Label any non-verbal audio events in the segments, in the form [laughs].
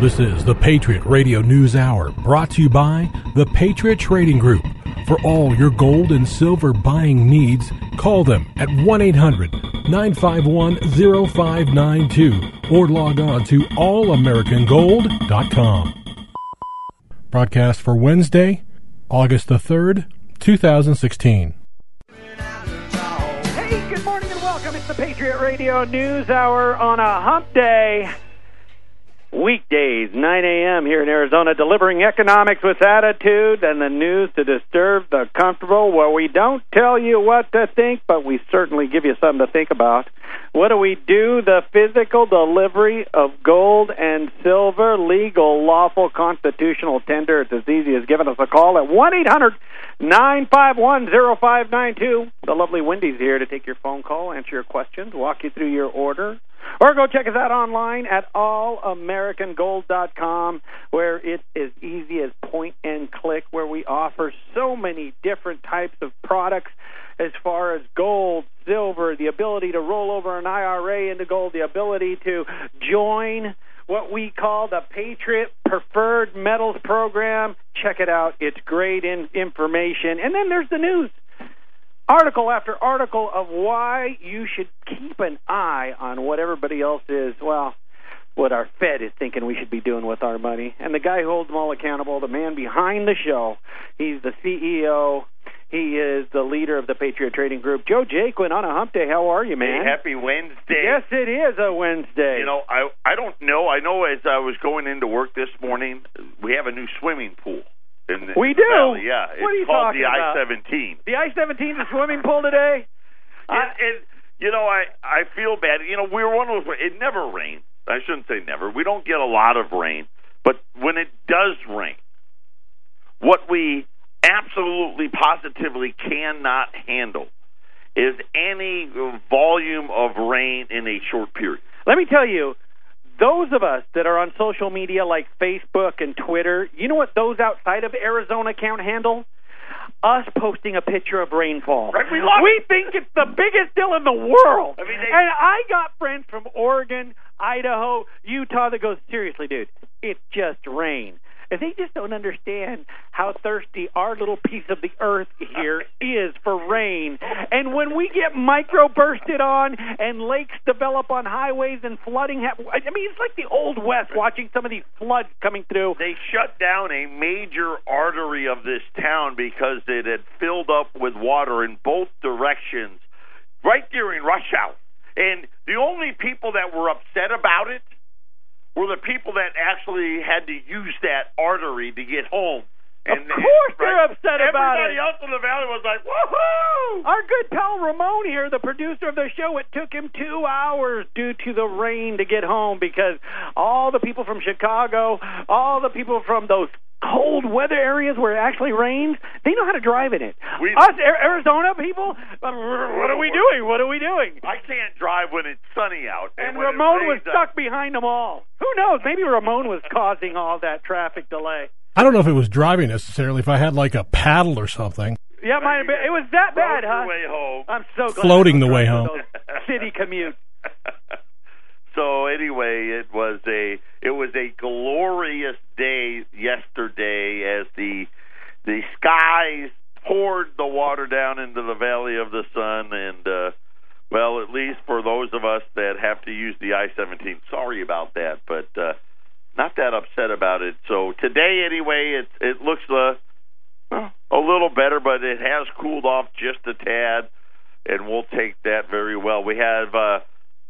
This is the Patriot Radio News Hour, brought to you by the Patriot Trading Group. For all your gold and silver buying needs, call them at 1 800 951 0592 or log on to allamericangold.com. Broadcast for Wednesday, August the 3rd, 2016. Hey, good morning and welcome. It's the Patriot Radio News Hour on a hump day. Weekdays, 9 a.m. here in Arizona, delivering economics with attitude and the news to disturb the comfortable. Well, we don't tell you what to think, but we certainly give you something to think about. What do we do? The physical delivery of gold and silver, legal, lawful, constitutional tender. It's as easy as giving us a call at 1 800 951 0592. The lovely Wendy's here to take your phone call, answer your questions, walk you through your order. Or go check us out online at allamericangold.com, where it's as easy as point and click, where we offer so many different types of products as far as gold, silver, the ability to roll over an IRA into gold, the ability to join what we call the Patriot Preferred Metals Program. Check it out. It's great in- information. And then there's the news article after article of why you should keep an eye on what everybody else is, well, what our Fed is thinking we should be doing with our money. And the guy who holds them all accountable, the man behind the show, he's the CEO. He is the leader of the Patriot Trading Group. Joe Jaquin on a hump day. How are you, man? Hey, happy Wednesday. Yes, it is a Wednesday. You know, I I don't know. I know as I was going into work this morning, we have a new swimming pool. In the, we in do. The valley. Yeah, what are you it's called the? I-17. The I-17 is a swimming pool today. [laughs] And, and you know, I I feel bad. You know, we were one of those. It never rains. I shouldn't say never. We don't get a lot of rain, but when it does rain, what we absolutely positively cannot handle is any volume of rain in a short period. Let me tell you, those of us that are on social media like Facebook and Twitter, you know what those outside of Arizona can't handle? Us posting a picture of rainfall. Right, we we think it's the biggest deal in the world. I mean, they- and I got friends from Oregon, Idaho, Utah that goes, seriously, dude, it's just rain. And they just don't understand how thirsty our little piece of the earth here is for rain. And when we get microbursted on and lakes develop on highways and flooding, hap- I mean, it's like the old west watching some of these floods coming through. They shut down a major artery of this town because it had filled up with water in both directions right during rush hour. And the only people that were upset about it were the people that actually had to use that artery to get home. And, Of course they're upset about Everybody it. else in the valley was like, "Woohoo!" Our good pal Ramon here, the producer of the show, it took him two hours due to the rain to get home because all the people from Chicago, all the people from those cold weather areas where it actually rains, they know how to drive in it. We- Us Ar- Arizona people, uh, what are we doing? What are we doing? I can't drive when it's sunny out. And when it Ramon was stuck out- behind them all. Who knows? Maybe Ramon was causing all that traffic delay. I don't know if it was driving necessarily, if I had like a paddle or something. Yeah, it might have been. It was that bad, huh? way home. I'm so glad. Floating I the way home. City commute. So anyway, it was a it was a glorious day yesterday as the the skies poured the water down into the valley of the sun. And uh well at least for those of us that have to use the I-17 sorry about that but uh not that upset about it. So today anyway it it looks uh a little better but it has cooled off just a tad and we'll take that very well. We have uh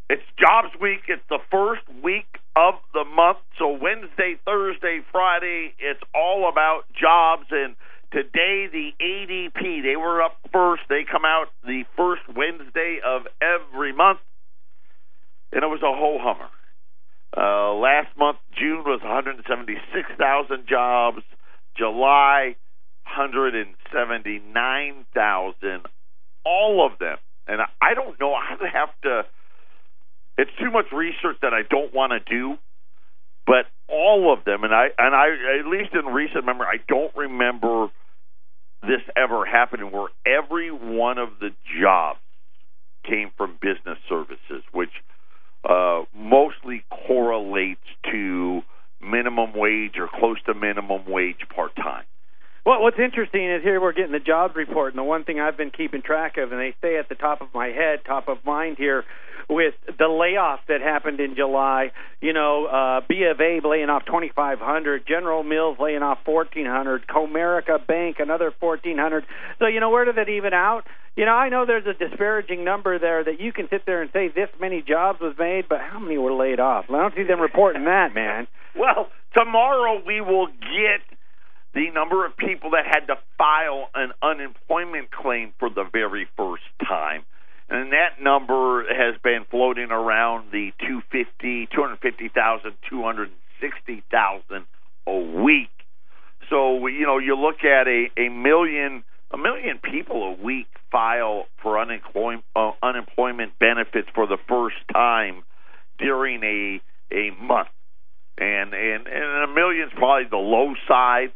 it's jobs week. It's the first week of the month. So Wednesday, Thursday, Friday, it's all about jobs. And today, the ADP, they were up first. They come out the first Wednesday of every month. And it was a whole hummer. Uh, last month, June was 176,000 jobs. July, 179,000. All of them. And I don't know. I have to it's too much research that I don't want to do. But all of them, and I and I at least in recent memory, I don't remember this ever happening where every one of the jobs came from business services, which uh, mostly correlates to minimum wage or close to minimum wage part time. Well, what's interesting is here we're getting the jobs report, and the one thing I've been keeping track of, and they say at the top of my head, top of mind here, with the layoffs that happened in July. You know, uh, B of A laying off 2,500, General Mills laying off 1,400, Comerica Bank another 1,400. So you know, where did that even out? You know, I know there's a disparaging number there that you can sit there and say this many jobs was made, but how many were laid off? I don't see them reporting that, man. Well, tomorrow we will get the number of people that had to file an unemployment claim for the very first time. And that number has been floating around the 250, 250,000, 260,000 a week. So, you know, you look at a, a million a million people a week file for unemployment uh, unemployment benefits for the first time during a a month, and and and a million's probably the low side.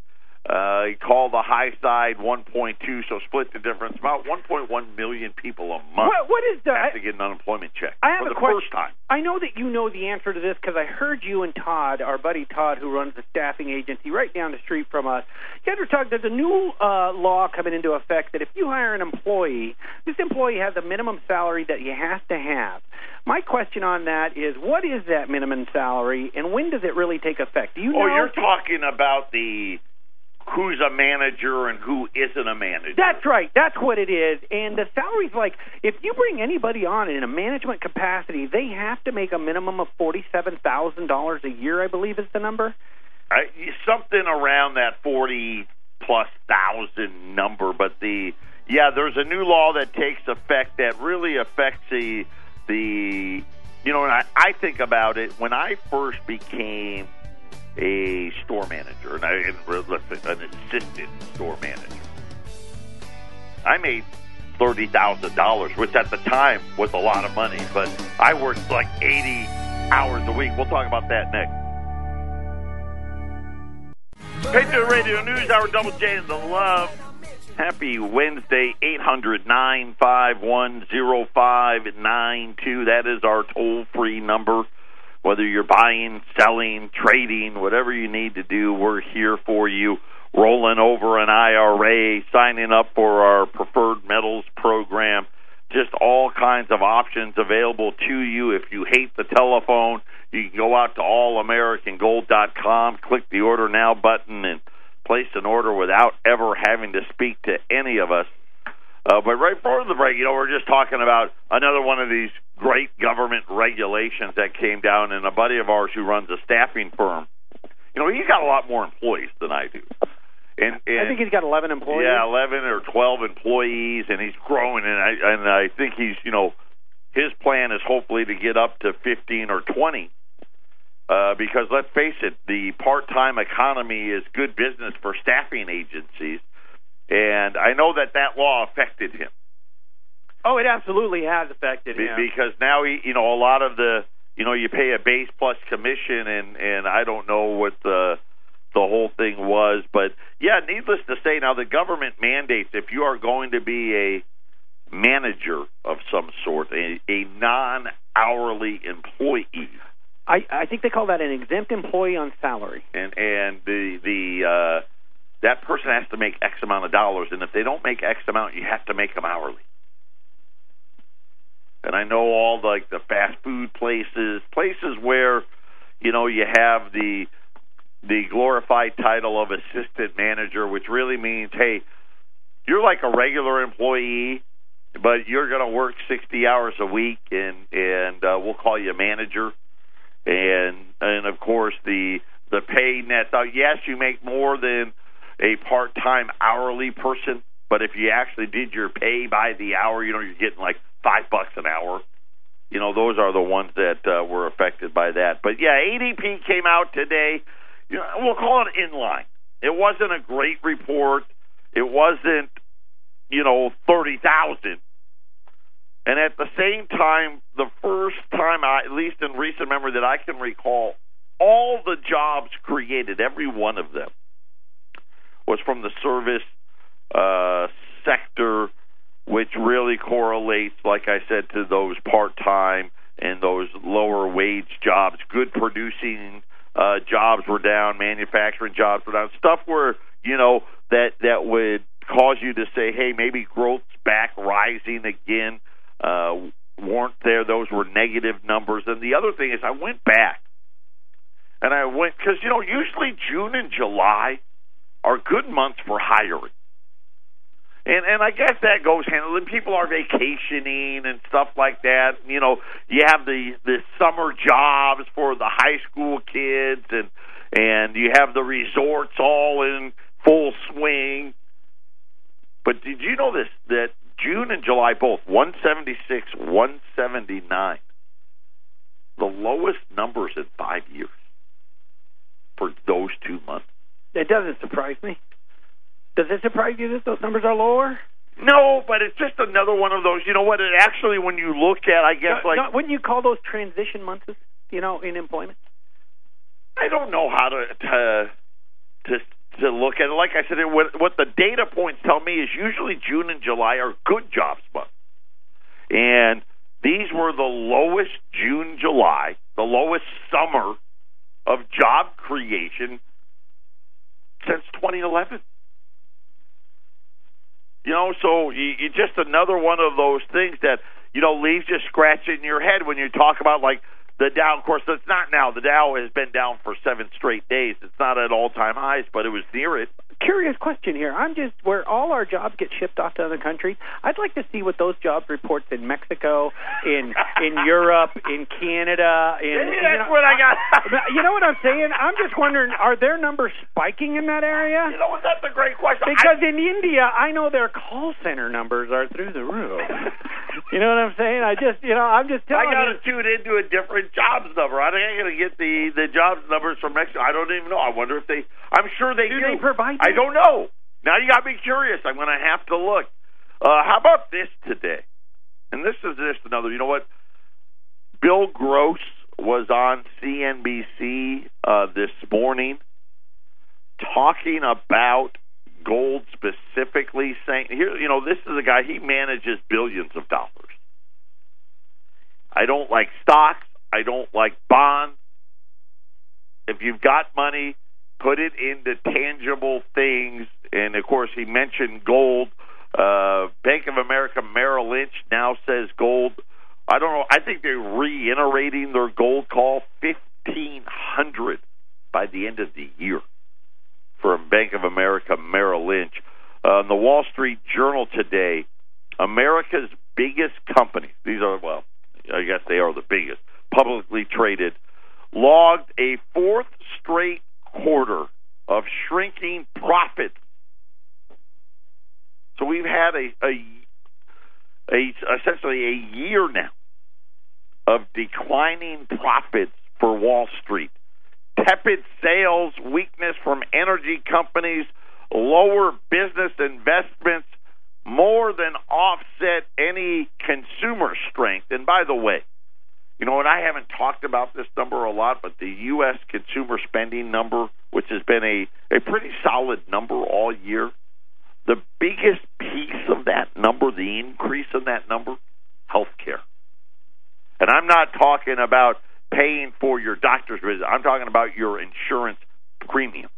Uh, he called the high side 1.2, so split the difference. About 1.1 million people a month. What, what is the? have to get an unemployment check I have for a the question. first time. I know that you know the answer to this because I heard you and Todd, our buddy Todd, who runs the staffing agency right down the street from us. You were talking. There's a new uh, law coming into effect that if you hire an employee, this employee has a minimum salary that you have to have. My question on that is, what is that minimum salary, and when does it really take effect? Do you know? Oh, you're talking about the who's a manager and who isn't a manager. That's right. That's what it is. And the salary's like if you bring anybody on in a management capacity, they have to make a minimum of forty-seven thousand dollars a year. I believe is the number. I, something around that forty plus thousand number. But the yeah, there's a new law that takes effect that really affects the the you know. And I, I think about it when I first became a store manager, and I and say an assistant store manager. I made thirty thousand dollars, which at the time was a lot of money, but I worked like eighty hours a week. We'll talk about that next. Patriot Radio News Hour, Double J and the Love. Happy Wednesday, 800 951 0592. That is our toll free number. Whether you're buying, selling, trading, whatever you need to do, we're here for you. Rolling over an IRA, signing up for our preferred metals program, just all kinds of options available to you. If you hate the telephone, you can go out to allamericangold.com, click the order now button, and place an order without ever having to speak to any of us. Uh, but right before the break, you know, we're just talking about another one of these great government regulations that came down, and a buddy of ours who runs a staffing firm, you know, he's got a lot more employees than I do. And, and I think he's got eleven employees. yeah, eleven or twelve employees, and he's growing. And I and I think he's you know his plan is hopefully to get up to fifteen or twenty. Uh, because let's face it, the part-time economy is good business for staffing agencies, and I know that that law affected him Oh, it absolutely has affected him. because now he, you know, a lot of the, you know, you pay a base plus commission, and and I don't know what the the whole thing was, but yeah, needless to say, now the government mandates if you are going to be a manager of some sort, a, a non-hourly employee, I, I think they call that an exempt employee on salary. and and the the uh, that person has to make X amount of dollars, and if they don't make X amount, you have to make them hourly. And I know all the, like the fast food places, places where you know you have the the glorified title of assistant manager, which really means, hey, you're like a regular employee, but you're going to work 60 hours a week, and and uh, we'll call you manager. And and of course the the pay nets out. Yes, you make more than a part-time hourly person, but if you actually did your pay by the hour, you know you're getting like five bucks an hour. You know those are the ones that uh, were affected by that. But yeah, ADP came out today. You know, we'll call it in line. It wasn't a great report. It wasn't, you know, thirty thousand. And at the same time, the first time, I, at least in recent memory that I can recall, all the jobs created, every one of them, was from the service uh, sector, which really correlates, like I said, to those part time and those lower wage jobs, good producing uh, jobs were down, manufacturing jobs were down, stuff where you know that that would cause you to say, hey, maybe growth's back rising again. Uh, weren't there; those were negative numbers. And the other thing is, I went back and I went because you know usually June and July are good months for hiring. And and I guess that goes hand in People are vacationing and stuff like that. You know, you have the the summer jobs for the high school kids, and and you have the resorts all in full swing. But did you know this that June and July both 176, 179, the lowest numbers in five years for those two months. It doesn't surprise me. Does it surprise you that those numbers are lower? No, but it's just another one of those. You know what? It actually, when you look at, I guess, no, like, no, wouldn't you call those transition months? You know, in employment. I don't know how to to to, to look at it. Like I said, it, what, what the data points tell me is usually June and July are good jobs months, and these were the lowest June, July, the lowest summer of job creation since 2011. You know, so you, you just another one of those things that you know leaves you scratching your head when you talk about like the Dow. Of course, it's not now. The Dow has been down for seven straight days. It's not at all time highs, but it was near it curious question here. I'm just where all our jobs get shipped off to other countries. I'd like to see what those job reports in Mexico, in in Europe, in Canada. In, Maybe that's you know, what I got. you know what I'm saying? I'm just wondering, are their numbers spiking in that area? You know, that's a great question. Because I, in India, I know their call center numbers are through the roof. [laughs] you know what I'm saying? I just, you know, I'm just telling I got to tune into a different jobs number. I ain't going to get the the jobs numbers from Mexico. I don't even know. I wonder if they. I'm sure they do. do. They provide. I don't know. Now you got me curious. I'm going to have to look. Uh, how about this today? And this is just another. You know what? Bill Gross was on CNBC uh, this morning talking about gold specifically, saying here, you know, this is a guy he manages billions of dollars. I don't like stocks. I don't like bonds. If you've got money, put it into tangible things. And of course, he mentioned gold. Uh, Bank of America Merrill Lynch now says gold. I don't know. I think they're reiterating their gold call fifteen hundred by the end of the year from Bank of America Merrill Lynch. Uh, the Wall Street Journal today, America's biggest companies. These are well, I guess they are the biggest publicly traded. Logged a fourth straight quarter of shrinking profits. So we've had a, a, a essentially a year now of declining profits for Wall Street. Tepid sales, weakness from energy companies, lower business investments more than offset any consumer strength. And by the way, you know, and I haven't talked about this number a lot, but the U.S. consumer spending number, which has been a, a pretty solid number all year, the biggest piece of that number, the increase in that number, health care. And I'm not talking about paying for your doctor's visit. I'm talking about your insurance premium.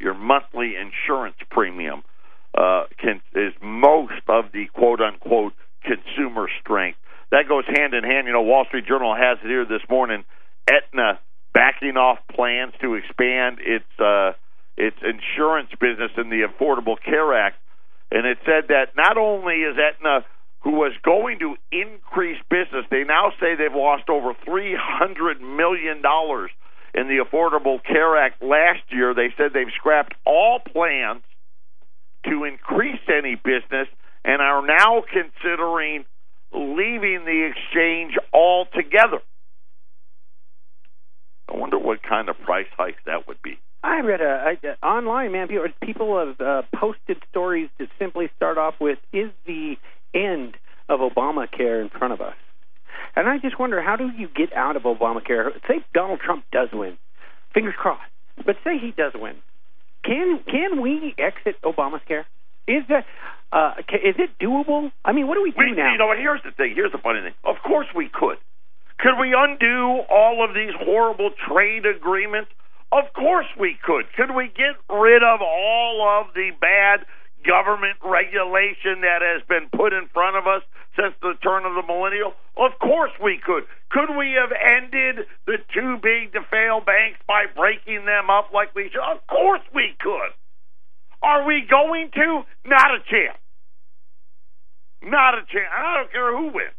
Your monthly insurance premium uh, can, is most of the quote unquote consumer strength that goes hand in hand. You know, Wall Street Journal has it here this morning. Aetna backing off plans to expand its uh, its insurance business in the Affordable Care Act, and it said that not only is Aetna who was going to increase business, they now say they've lost over three hundred million dollars in the Affordable Care Act last year. They said they've scrapped all plans to increase any business and are now considering leaving the exchange altogether. I wonder what kind of price hike that would be. I read a, a online man. People, people have uh, posted stories to simply start off with: "Is the end of Obamacare in front of us?" And I just wonder, how do you get out of Obamacare? Say Donald Trump does win, fingers crossed. But say he does win, can can we exit Obamacare? Is that uh, is it doable? I mean, what do we do we, now? You know, here's the thing. Here's the funny thing. Of course we could, Could we undo all of these horrible trade agreements? Of course we could. Could we get rid of all of the bad government regulation that has been put in front of us since the turn of the millennial? Of course we could. Could we have ended the too big to fail banks by breaking them up like we should? Of course we could. Are we going to? Not a chance. Not a chance. I don't care who wins.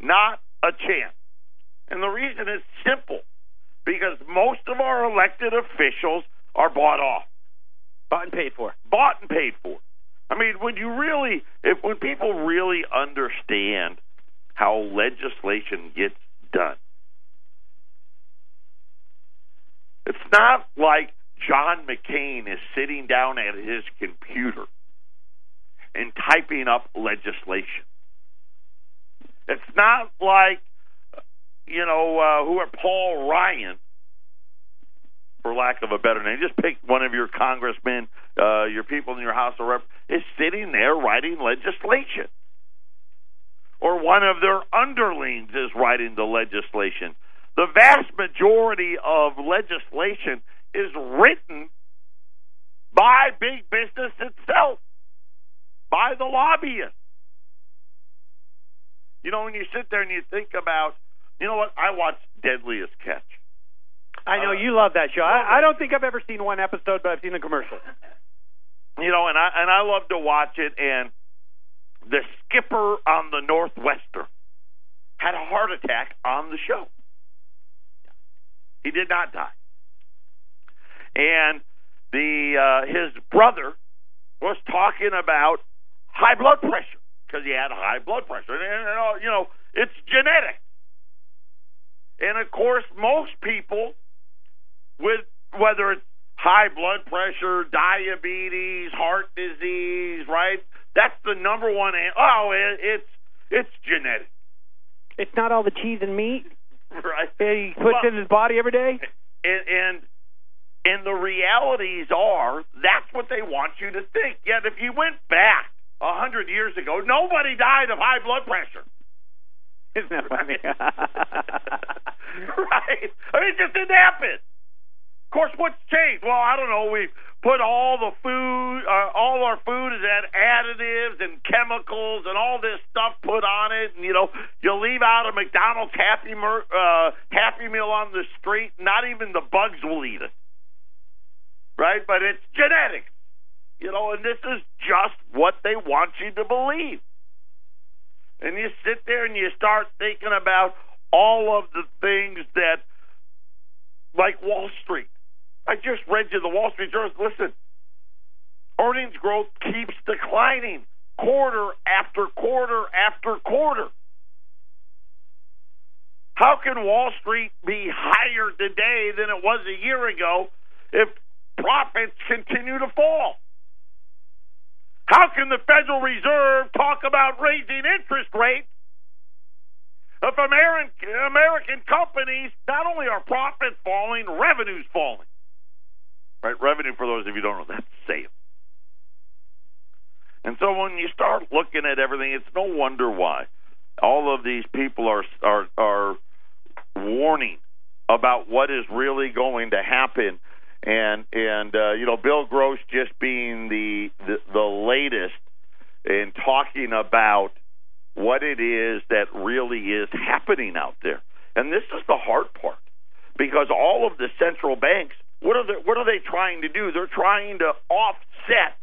Not a chance. And the reason is simple because most of our elected officials are bought off. Bought and paid for. Bought and paid for. I mean, when you really, if when people really understand how legislation gets done, it's not like John McCain is sitting down at his computer and typing up legislation. It's not like, you know, uh, who are Paul Ryan, for lack of a better name. Just pick one of your congressmen, uh, your people in your House of Rep, is sitting there writing legislation. Or one of their underlings is writing the legislation. The vast majority of legislation is written by big business itself, by the lobbyists. You know, when you sit there and you think about, you know what? I watched Deadliest Catch. I know you love that show. I, I don't think I've ever seen one episode, but I've seen the commercials. You know, and I and I love to watch it. And the skipper on the Northwestern had a heart attack on the show. He did not die, and the uh, his brother was talking about high blood pressure because he had high blood pressure, and, and uh, you know it's genetic. And of course, most people with whether it's high blood pressure, diabetes, heart disease, right? That's the number one. An- oh, it, it's it's genetic, It's not all the cheese and meat [laughs] right? that he puts Well- in his body every day. and and and the realities are that's what they want you to think. Yet if you went back a hundred years ago, nobody died of high blood pressure. Isn't that funny? [laughs] right? I mean, it just didn't happen. Of course, what's changed? Well, I don't know. We've put all the food, uh, all our food is had additives and chemicals and all this stuff put on it. And you know, you leave out a McDonald's Happy Mer- uh, Happy Meal on the street, not even the bugs will eat it. Right? But it's genetic. You know, and this is just what they want you to believe. And you sit there and you start thinking about all of the things that, like Wall Street. I just read you the Wall Street Journal. Listen, earnings growth keeps declining quarter after quarter after quarter. How can Wall Street be higher today than it was a year ago if profits continue to fall? How can the Federal Reserve talk about raising interest rates if American American companies not only are profits falling, revenues falling? Right, revenue for those of you don't know that's sales. And so when you start looking at everything, it's no wonder why all of these people are are are warning about what is really going to happen and and uh, you know Bill Gross just being the, the the latest in talking about what it is that really is happening out there. And this is the hard part because all of the central banks what are they what are they trying to do? They're trying to offset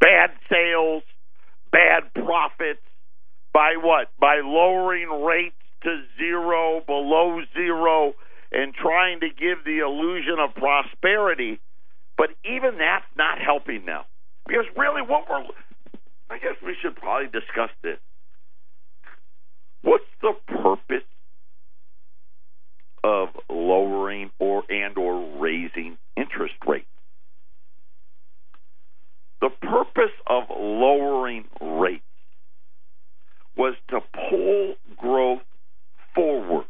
bad sales, bad profits by what? By lowering rates to zero, below zero and trying to give the illusion of prosperity, but even that's not helping now. Because really, what we're I guess we should probably discuss this. What's the purpose of lowering or and or raising interest rates? The purpose of lowering rates was to pull growth forward.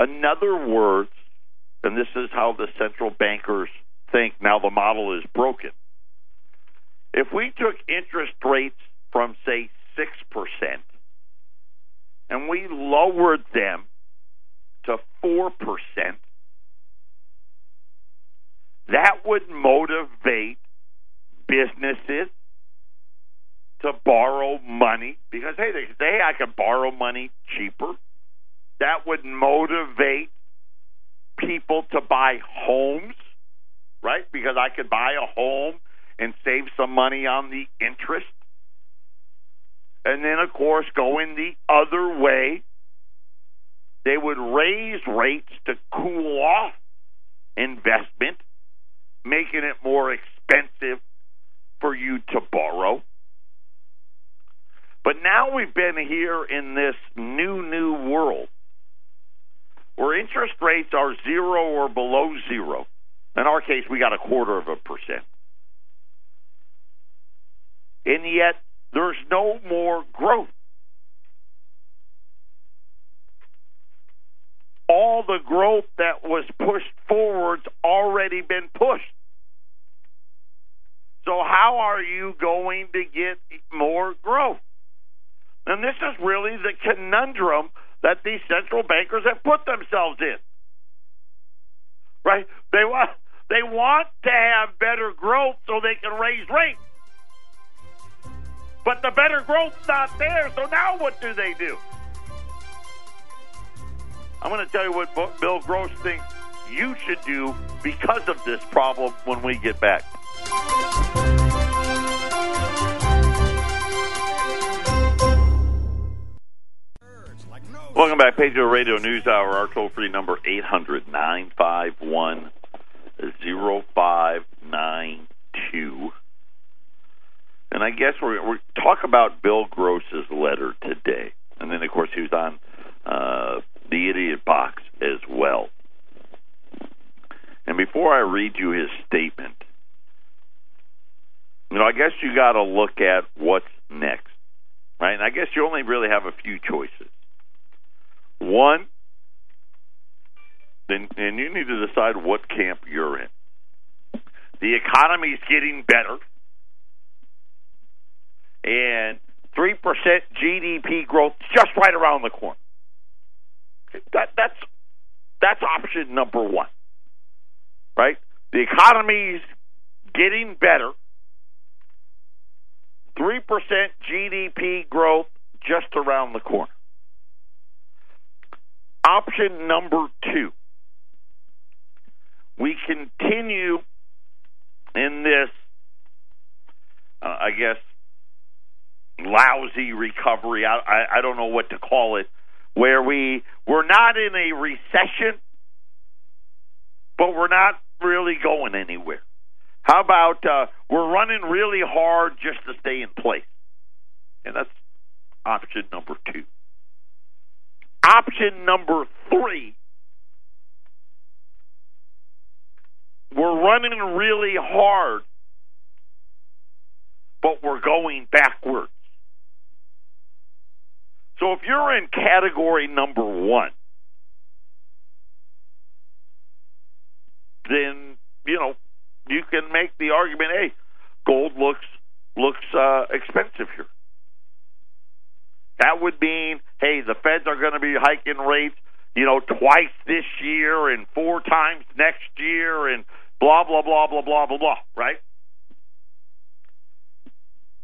In other words, and this is how the central bankers think now the model is broken. If we took interest rates from, say, 6% and we lowered them to 4%, that would motivate businesses to borrow money because, hey, they say, I can borrow money cheaper. That would motivate people to buy homes, right? Because I could buy a home and save some money on the interest. And then, of course, going the other way, they would raise rates to cool off investment, making it more expensive for you to borrow. But now we've been here in this new, new world where interest rates are zero or below zero. In our case, we got a quarter of a percent. And yet, there's no more growth. All the growth that was pushed forward's already been pushed. So, how are you going to get more growth? And this is really the conundrum that these central bankers have put themselves in. Right? They want they want to have better growth so they can raise rates. But the better growth's not there, so now what do they do? I'm going to tell you what Bill Gross thinks you should do because of this problem when we get back. Welcome back, Patriot Radio News Hour. Our toll free number 800 951 0592. And I guess we're, we're talk about Bill Gross's letter today, and then of course he was on uh, the Idiot Box as well. And before I read you his statement, you know, I guess you got to look at what's next, right? And I guess you only really have a few choices. One, then and you need to decide what camp you're in. The economy's getting better and 3% GDP growth just right around the corner. That, that's, that's option number one, right? The economy's getting better. 3% GDP growth just around the corner. Option number two, we continue in this, uh, I guess, lousy recovery. I, I, I don't know what to call it. Where we we're not in a recession, but we're not really going anywhere. How about uh, we're running really hard just to stay in place? And that's option number two. Option number three we're running really hard, but we're going backwards. If you're in category number one, then you know you can make the argument, hey, gold looks looks uh, expensive here. That would mean, hey, the Feds are going to be hiking rates, you know, twice this year and four times next year, and blah blah blah blah blah blah blah. Right?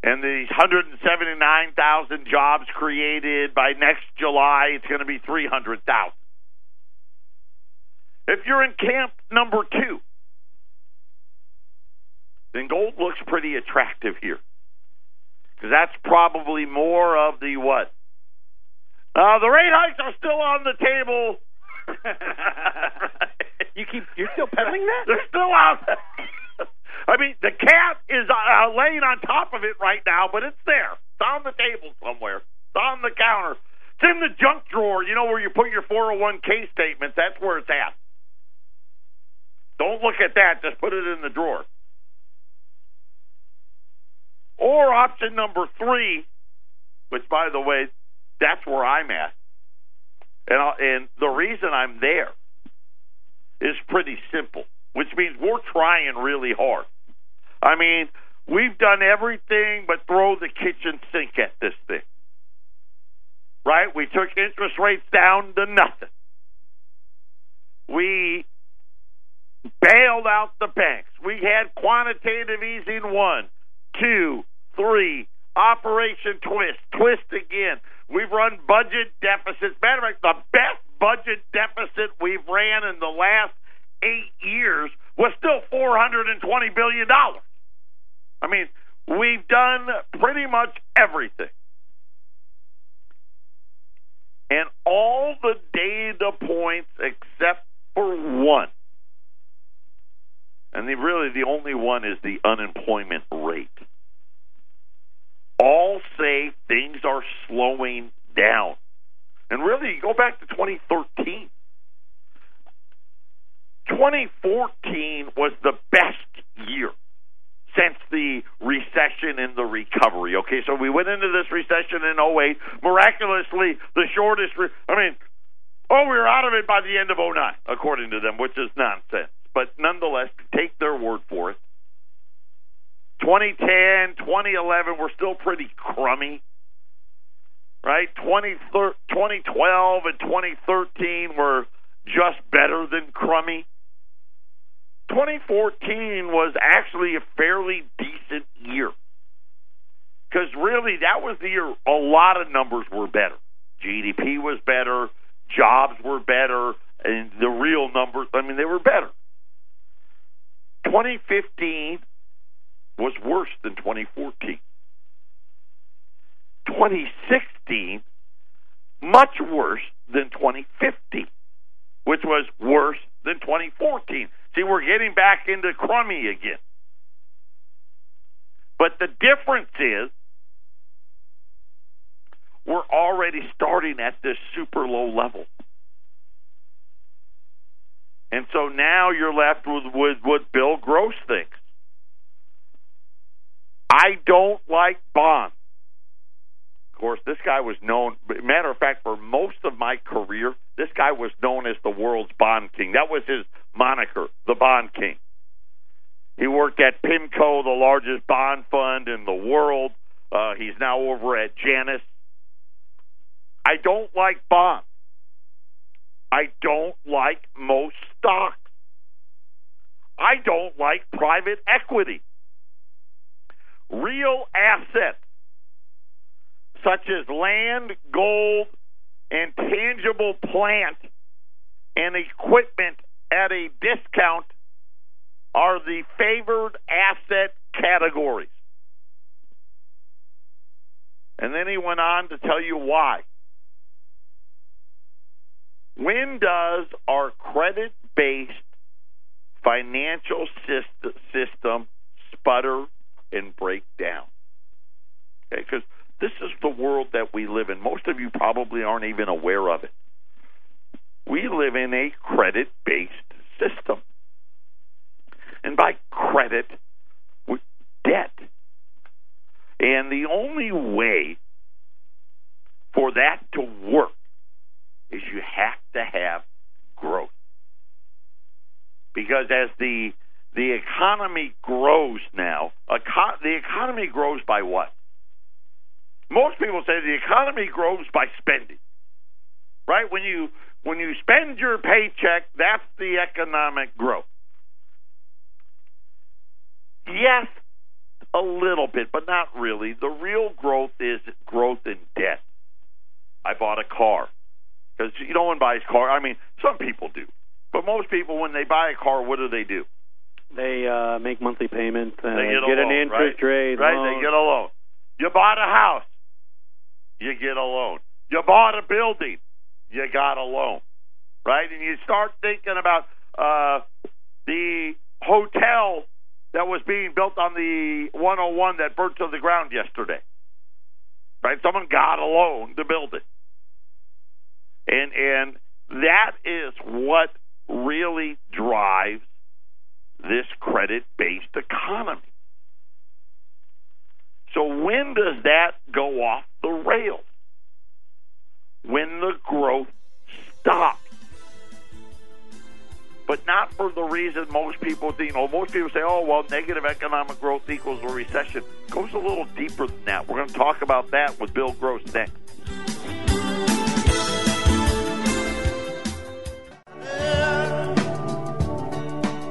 And these 179,000 jobs created by next July, it's going to be 300,000. If you're in camp number two, then gold looks pretty attractive here. Because that's probably more of the what? Uh, the rate hikes are still on the table. [laughs] you keep you're still peddling that? They're still out. I mean, the cat is uh, laying on top of it right now, but it's there. It's on the table somewhere. It's on the counter. It's in the junk drawer, you know, where you put your 401k statements. That's where it's at. Don't look at that. Just put it in the drawer. Or option number three, which, by the way, that's where I'm at. And, i and the reason I'm there is pretty simple which means we're trying really hard. I mean, we've done everything but throw the kitchen sink at this thing. right? We took interest rates down to nothing. We bailed out the banks. We had quantitative easing one, two, three, Operation Twist, Twist again. We've run budget deficits. Matter of fact, the best budget deficit we've ran in the last eight years was still $420 billion. I mean, we've done pretty much everything. And all the data points except for one. And the, really the only one is the unemployment rate. All say things are slowing down. And really, you go back to 2013. 2014 was the best year since the recession and the recovery. Okay, so we went into this recession in 08, miraculously the shortest. Re- I mean, oh, we were out of it by the end of 09, according to them, which is nonsense. But nonetheless, take their word for it. 2010, 2011 were still pretty crummy. Right? 20, 2012 and 2013 were just better than crummy. 2014 was actually a fairly decent year. Because really, that was the year a lot of numbers were better. GDP was better, jobs were better, and the real numbers, I mean, they were better. 2015 was worse than 2014. 2016, much worse than 2015, which was worse than 2014. See, we're getting back into crummy again. But the difference is we're already starting at this super low level. And so now you're left with, with what Bill Gross thinks. I don't like bonds. Of course, this guy was known, matter of fact, for most of my career, this guy was known as the world's bond king. That was his moniker, the bond king. He worked at PIMCO, the largest bond fund in the world. Uh, he's now over at Janus. I don't like bonds. I don't like most stocks. I don't like private equity. Real assets such as land, gold, and tangible plant and equipment at a discount are the favored asset categories. And then he went on to tell you why. When does our credit based financial system sputter and break down? Okay, because this is the world that we live in. Most of you probably aren't even aware of it. We live in a credit based system. And by credit, debt. And the only way for that to work is you have to have growth. Because as the the economy grows now, the economy grows by what? Most people say the economy grows by spending. Right? When you when you spend your paycheck, that's the economic growth. Yes, a little bit, but not really. The real growth is growth in debt. I bought a car because you no one buys car. I mean, some people do, but most people, when they buy a car, what do they do? They uh, make monthly payments and they get, get loan, an interest right? rate. Right? loan. They get a loan. You bought a house you get a loan. You bought a building, you got a loan, right? And you start thinking about uh, the hotel that was being built on the 101 that burnt to the ground yesterday, right? Someone got a loan to build it, and and that is what really drives this credit-based economy. So when does that go off the rails? when the growth stops. But not for the reason most people think. You know, most people say, oh, well, negative economic growth equals a recession. It goes a little deeper than that. We're going to talk about that with Bill Gross next.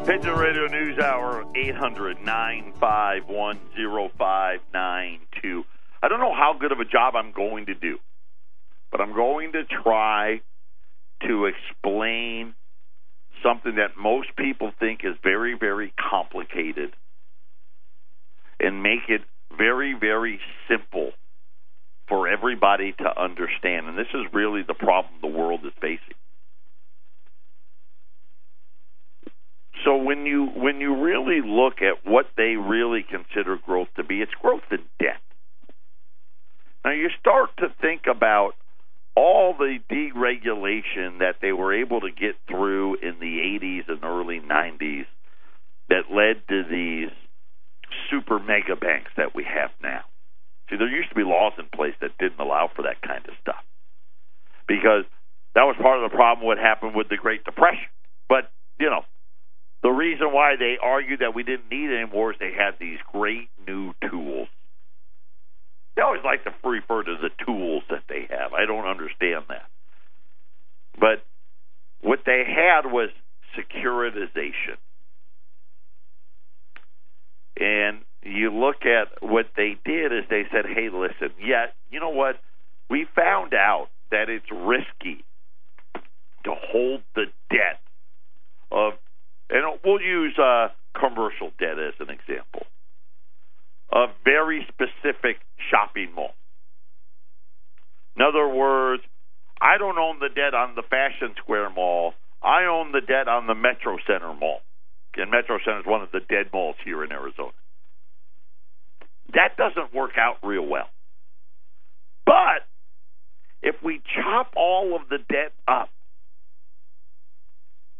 Patriot Radio News Hour, 800 951 0592. I don't know how good of a job I'm going to do but I'm going to try to explain something that most people think is very, very complicated and make it very, very simple for everybody to understand. And this is really the problem the world is facing. So when you when you really look at what they really consider growth to be, it's growth in debt. Now you start to think about all the deregulation that they were able to get through in the 80s and early 90s that led to these super mega banks that we have now. See, there used to be laws in place that didn't allow for that kind of stuff because that was part of the problem what happened with the Great Depression. But, you know, the reason why they argued that we didn't need it anymore is they had these great new tools. They always like to refer to the tools that they have. I don't understand that. But what they had was securitization. And you look at what they did is they said, hey, listen, yeah, you know what? We found out that it's risky to hold the debt of, and we'll use uh, commercial debt as an example, a very specific shopping mall. In other words, I don't own the debt on the Fashion Square Mall. I own the debt on the Metro Center Mall. And Metro Center is one of the dead malls here in Arizona. That doesn't work out real well. But if we chop all of the debt up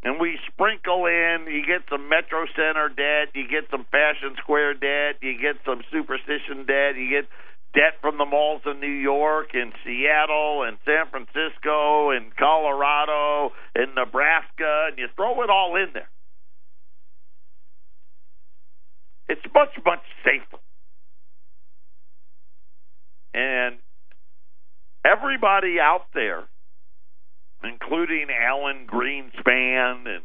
and we sprinkle in, you get some Metro Center debt, you get some Fashion Square debt, you get some Superstition debt, you get debt from the malls in New York and Seattle and San Francisco and Colorado and Nebraska, and you throw it all in there. It's much, much safer. And everybody out there, including Alan Greenspan and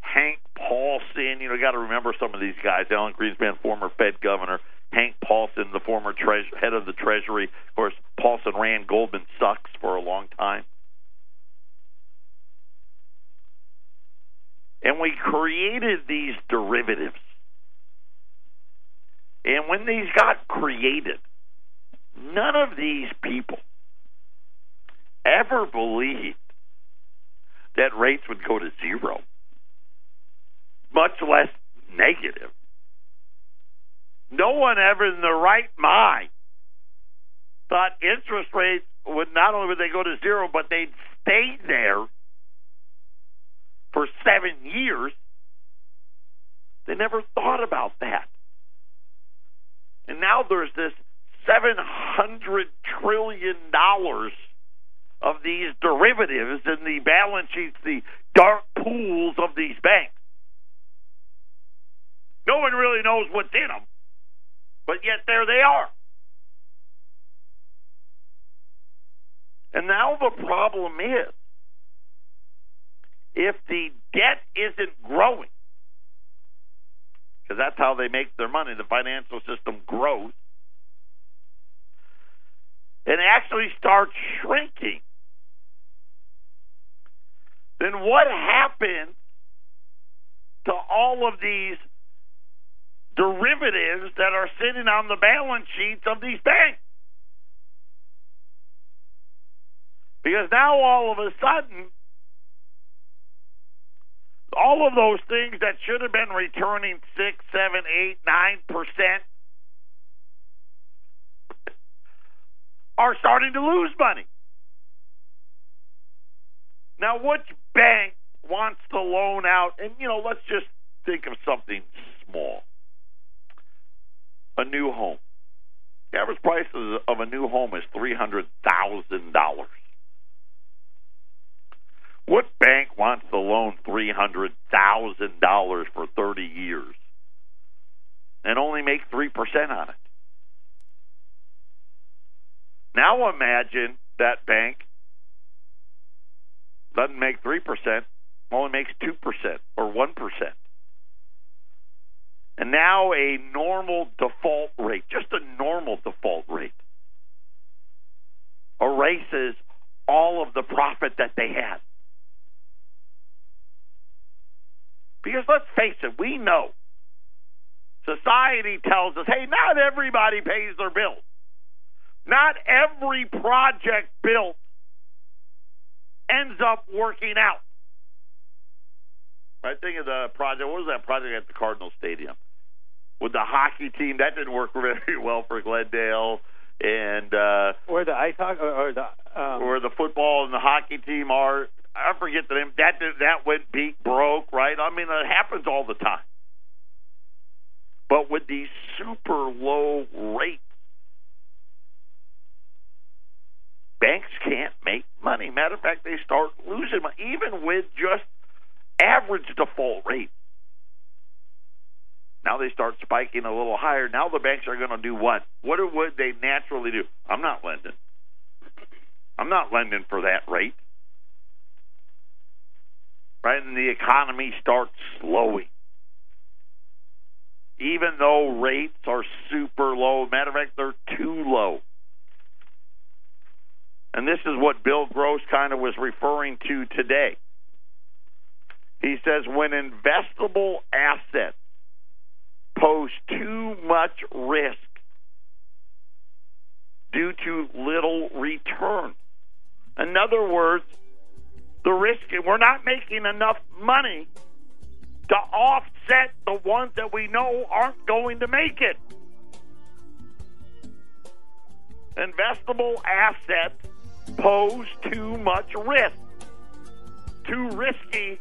Hank Paulson, you know, you got to remember some of these guys. Alan Greenspan, former Fed governor. Hank Paulson, the former head of the Treasury. Of course, Paulson ran Goldman Sachs for a long time. And we created these derivatives. And when these got created, none of these people ever believed that rates would go to zero, much less negative. No one ever in their right mind thought interest rates would not only would they go to zero, but they'd stay there for seven years. They never thought about that. And now there's this seven hundred trillion dollars of these derivatives in the balance sheets, the dark pools of these banks. No one really knows what's in them, but yet there they are. And now the problem is if the debt isn't growing, because that's how they make their money, the financial system grows, and actually starts shrinking, then what happens to all of these derivatives that are sitting on the balance sheets of these banks? Because now all of a sudden, all of those things that should have been returning six, seven, eight, nine percent are starting to lose money. Now, which bank wants to loan out? And, you know, let's just think of something small a new home. The average price of a new home is $300,000. What bank wants to loan $300,000 for 30 years and only make 3% on it? Now imagine that bank doesn't make 3%, only makes 2% or 1%. And now a normal default rate, just a normal default rate, erases all of the profit that they had. Because let's face it, we know society tells us, hey, not everybody pays their bills. Not every project built ends up working out. I think of the project. What was that project at the Cardinal Stadium with the hockey team? That didn't work [laughs] very well for Glendale, and uh, Or the I talk or, or the um, where the football and the hockey team are. I forget the name. That did- that went beat broke, right? I mean, it happens all the time. But with these super low rates, banks can't make money. Matter of fact, they start losing money, even with just average default rate. Now they start spiking a little higher. Now the banks are going to do what? What would they naturally do? I'm not lending. I'm not lending for that rate. Right? And the economy starts slowing. Even though rates are super low, matter of fact, they're too low. This is what Bill Gross kind of was referring to today. He says when investable assets pose too much risk due to little return. In other words, the risk we're not making enough money to offset the ones that we know aren't going to make it. Investable assets pose too much risk. Too risky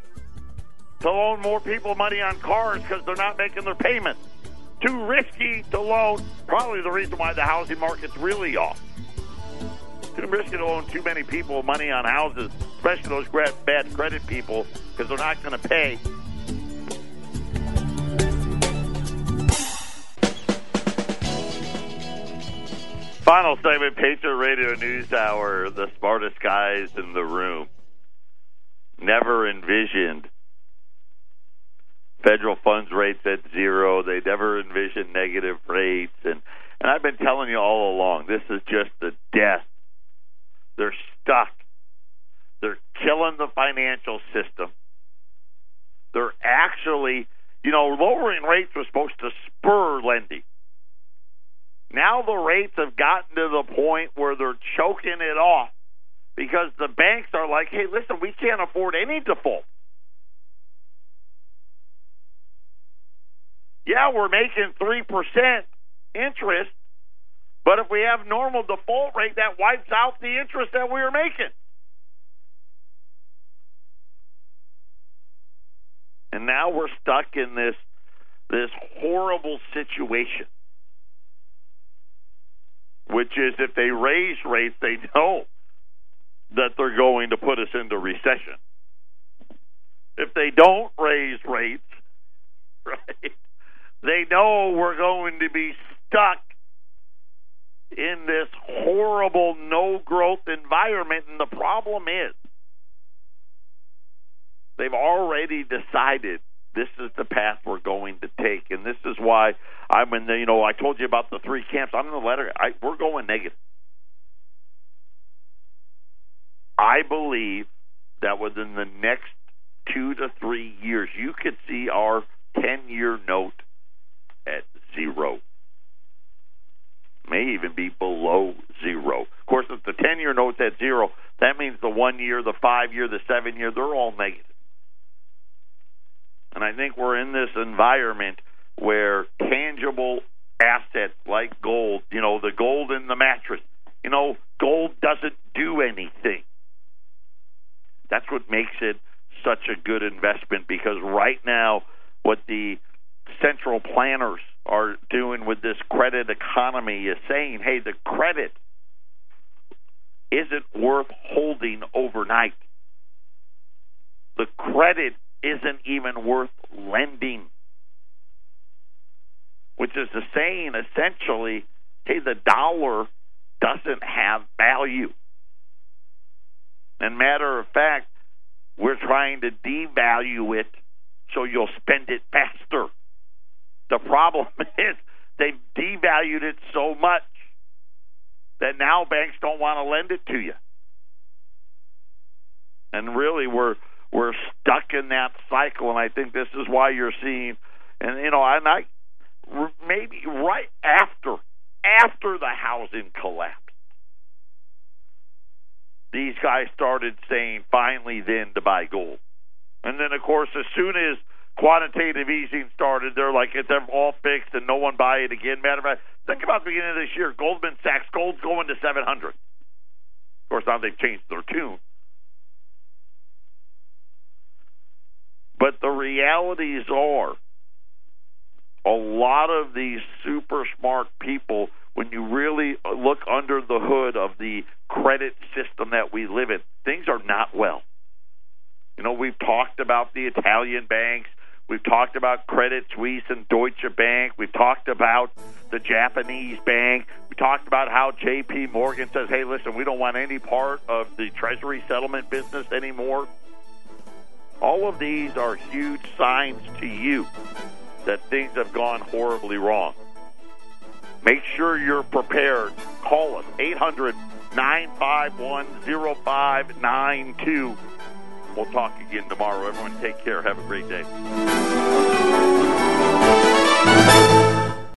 to loan more people money on cars because they're not making their payments. Too risky to loan, probably the reason why the housing market's really off. Too risky to loan too many people money on houses, especially those bad credit people, because they're not going to pay. Final segment, Patriot Radio News Hour, the smartest guys in the room. Never envisioned federal funds rates at zero. They never envisioned negative rates, and and I've been telling you all along, this is just the death. They're stuck. They're killing the financial system. They're actually, you know, lowering rates was supposed to spur lending. Now the rates have gotten to the point where they're choking it off because the banks are like, hey, listen, we can't afford any default. Yeah, we're making 3% interest, but if we have normal default rate, that wipes out the interest that we were making. And now we're stuck in this this horrible situation which is if they raise rates, they know that they're going to put us into recession. If they don't raise rates, [laughs] right, they know we're going to be stuck in this horrible no growth environment. And the problem is, they've already decided this is the path we're going to take, and this is why I'm in the. You know, I told you about the three camps. I'm in the letter. I, we're going negative. I believe that within the next two to three years, you could see our ten-year note at zero. May even be below zero. Of course, if the ten-year note's at zero, that means the one-year, the five-year, the seven-year, they're all negative. And I think we're in this environment where tangible assets like gold, you know, the gold in the mattress, you know, gold doesn't do anything. That's what makes it such a good investment because right now, what the central planners are doing with this credit economy is saying, hey, the credit isn't worth holding overnight. The credit isn't even worth lending. Which is the saying essentially, hey, the dollar doesn't have value. And matter of fact, we're trying to devalue it so you'll spend it faster. The problem [laughs] is they've devalued it so much that now banks don't want to lend it to you. And really, we're we're stuck in that cycle, and I think this is why you're seeing, and you know, and I maybe right after after the housing collapse, these guys started saying finally then to buy gold, and then of course as soon as quantitative easing started, they're like it's all fixed and no one buy it again. Matter of fact, think about the beginning of this year, Goldman Sachs gold's going to seven hundred. Of course, now they've changed their tune. But the realities are a lot of these super smart people, when you really look under the hood of the credit system that we live in, things are not well. You know, we've talked about the Italian banks. We've talked about Credit Suisse and Deutsche Bank. We've talked about the Japanese bank. We talked about how J.P. Morgan says, hey, listen, we don't want any part of the Treasury settlement business anymore. All of these are huge signs to you that things have gone horribly wrong. Make sure you're prepared. Call us 800 951 0592. We'll talk again tomorrow. Everyone, take care. Have a great day.